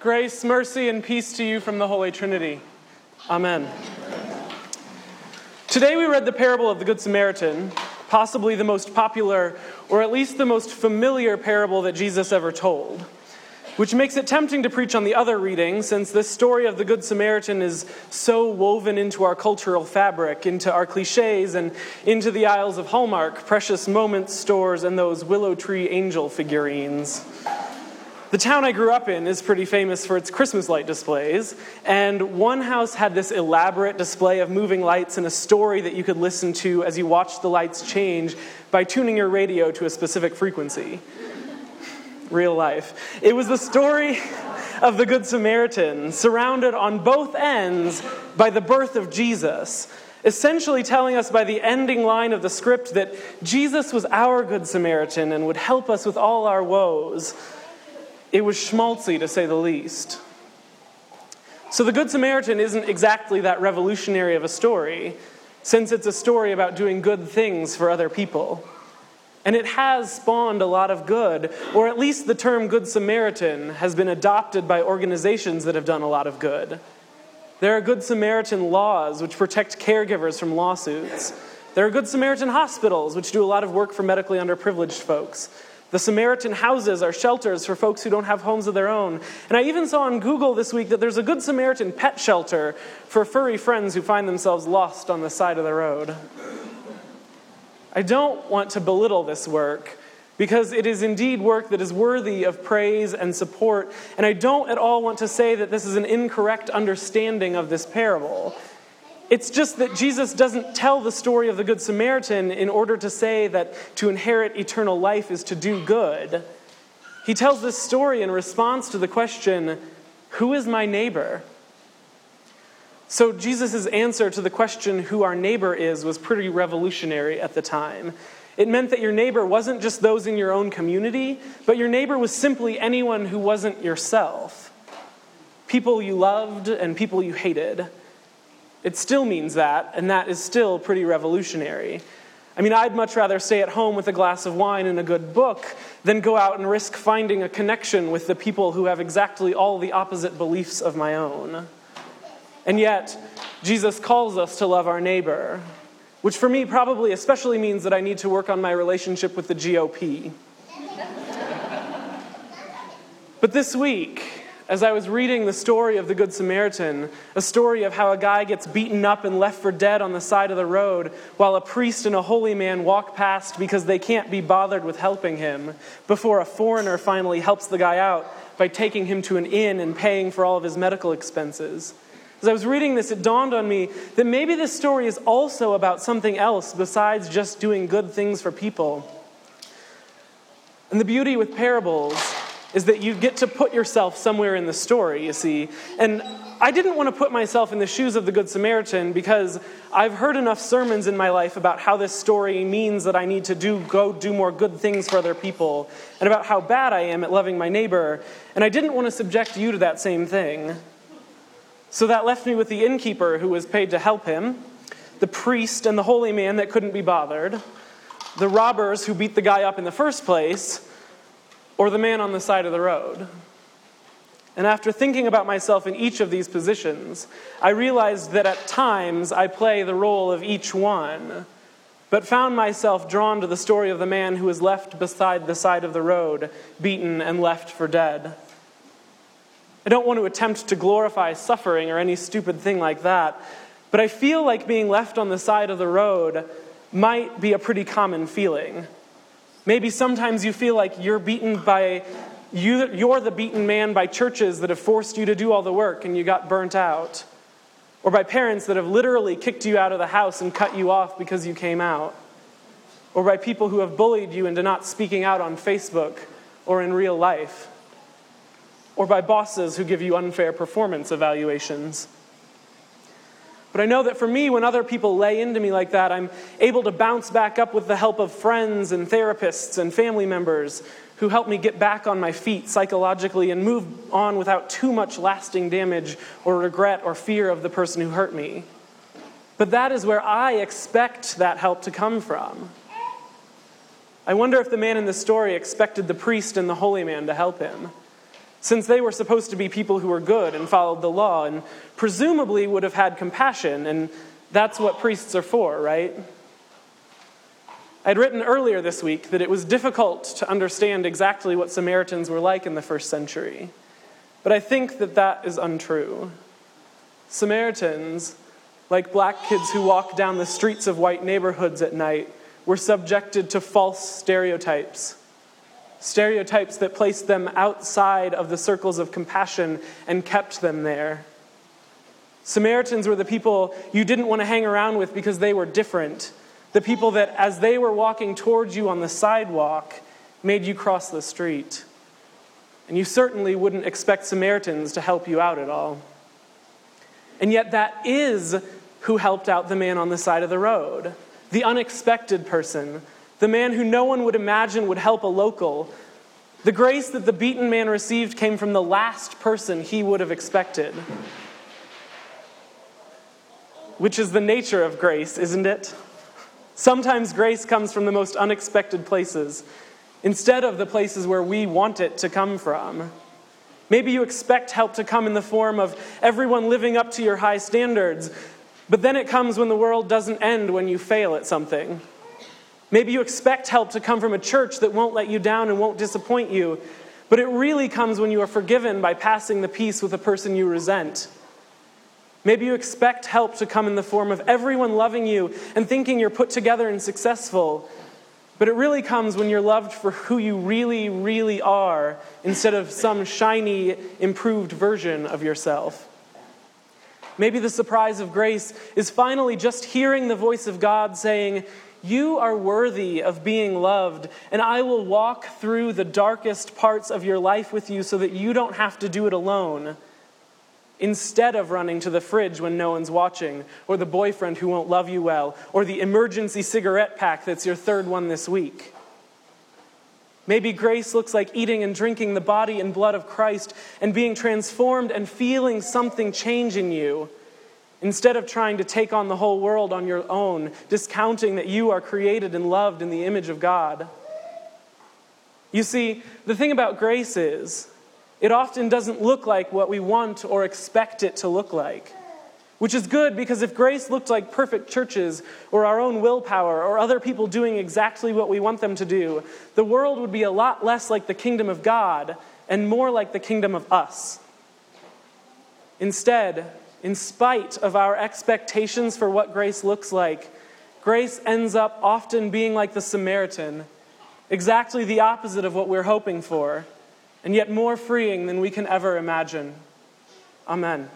Grace, mercy, and peace to you from the Holy Trinity. Amen. Today we read the parable of the Good Samaritan, possibly the most popular, or at least the most familiar parable that Jesus ever told, which makes it tempting to preach on the other reading, since this story of the Good Samaritan is so woven into our cultural fabric, into our cliches, and into the aisles of Hallmark, precious moments stores, and those willow tree angel figurines. The town I grew up in is pretty famous for its Christmas light displays, and one house had this elaborate display of moving lights and a story that you could listen to as you watched the lights change by tuning your radio to a specific frequency. Real life. It was the story of the Good Samaritan, surrounded on both ends by the birth of Jesus, essentially telling us by the ending line of the script that Jesus was our Good Samaritan and would help us with all our woes. It was schmaltzy, to say the least. So, the Good Samaritan isn't exactly that revolutionary of a story, since it's a story about doing good things for other people. And it has spawned a lot of good, or at least the term Good Samaritan has been adopted by organizations that have done a lot of good. There are Good Samaritan laws which protect caregivers from lawsuits. There are Good Samaritan hospitals which do a lot of work for medically underprivileged folks. The Samaritan houses are shelters for folks who don't have homes of their own. And I even saw on Google this week that there's a Good Samaritan pet shelter for furry friends who find themselves lost on the side of the road. I don't want to belittle this work because it is indeed work that is worthy of praise and support. And I don't at all want to say that this is an incorrect understanding of this parable. It's just that Jesus doesn't tell the story of the Good Samaritan in order to say that to inherit eternal life is to do good. He tells this story in response to the question, Who is my neighbor? So, Jesus' answer to the question who our neighbor is was pretty revolutionary at the time. It meant that your neighbor wasn't just those in your own community, but your neighbor was simply anyone who wasn't yourself. People you loved and people you hated. It still means that, and that is still pretty revolutionary. I mean, I'd much rather stay at home with a glass of wine and a good book than go out and risk finding a connection with the people who have exactly all the opposite beliefs of my own. And yet, Jesus calls us to love our neighbor, which for me probably especially means that I need to work on my relationship with the GOP. but this week, as I was reading the story of the Good Samaritan, a story of how a guy gets beaten up and left for dead on the side of the road, while a priest and a holy man walk past because they can't be bothered with helping him, before a foreigner finally helps the guy out by taking him to an inn and paying for all of his medical expenses. As I was reading this, it dawned on me that maybe this story is also about something else besides just doing good things for people. And the beauty with parables is that you get to put yourself somewhere in the story, you see. And I didn't want to put myself in the shoes of the Good Samaritan because I've heard enough sermons in my life about how this story means that I need to do, go do more good things for other people and about how bad I am at loving my neighbor. And I didn't want to subject you to that same thing. So that left me with the innkeeper who was paid to help him, the priest and the holy man that couldn't be bothered, the robbers who beat the guy up in the first place or the man on the side of the road. And after thinking about myself in each of these positions, I realized that at times I play the role of each one, but found myself drawn to the story of the man who was left beside the side of the road, beaten and left for dead. I don't want to attempt to glorify suffering or any stupid thing like that, but I feel like being left on the side of the road might be a pretty common feeling. Maybe sometimes you feel like you're beaten by, you, you're the beaten man by churches that have forced you to do all the work and you got burnt out. Or by parents that have literally kicked you out of the house and cut you off because you came out. Or by people who have bullied you into not speaking out on Facebook or in real life. Or by bosses who give you unfair performance evaluations. But I know that for me, when other people lay into me like that, I'm able to bounce back up with the help of friends and therapists and family members who help me get back on my feet psychologically and move on without too much lasting damage or regret or fear of the person who hurt me. But that is where I expect that help to come from. I wonder if the man in the story expected the priest and the holy man to help him. Since they were supposed to be people who were good and followed the law and presumably would have had compassion, and that's what priests are for, right? I'd written earlier this week that it was difficult to understand exactly what Samaritans were like in the first century, but I think that that is untrue. Samaritans, like black kids who walk down the streets of white neighborhoods at night, were subjected to false stereotypes stereotypes that placed them outside of the circles of compassion and kept them there. Samaritans were the people you didn't want to hang around with because they were different. The people that, as they were walking towards you on the sidewalk, made you cross the street. And you certainly wouldn't expect Samaritans to help you out at all. And yet, that is who helped out the man on the side of the road the unexpected person, the man who no one would imagine would help a local. The grace that the beaten man received came from the last person he would have expected. Which is the nature of grace, isn't it? Sometimes grace comes from the most unexpected places instead of the places where we want it to come from. Maybe you expect help to come in the form of everyone living up to your high standards, but then it comes when the world doesn't end when you fail at something. Maybe you expect help to come from a church that won't let you down and won't disappoint you, but it really comes when you are forgiven by passing the peace with a person you resent. Maybe you expect help to come in the form of everyone loving you and thinking you're put together and successful, but it really comes when you're loved for who you really, really are instead of some shiny, improved version of yourself. Maybe the surprise of grace is finally just hearing the voice of God saying, you are worthy of being loved, and I will walk through the darkest parts of your life with you so that you don't have to do it alone. Instead of running to the fridge when no one's watching, or the boyfriend who won't love you well, or the emergency cigarette pack that's your third one this week. Maybe grace looks like eating and drinking the body and blood of Christ and being transformed and feeling something change in you Instead of trying to take on the whole world on your own, discounting that you are created and loved in the image of God. You see, the thing about grace is, it often doesn't look like what we want or expect it to look like. Which is good because if grace looked like perfect churches or our own willpower or other people doing exactly what we want them to do, the world would be a lot less like the kingdom of God and more like the kingdom of us. Instead, in spite of our expectations for what grace looks like, grace ends up often being like the Samaritan, exactly the opposite of what we're hoping for, and yet more freeing than we can ever imagine. Amen.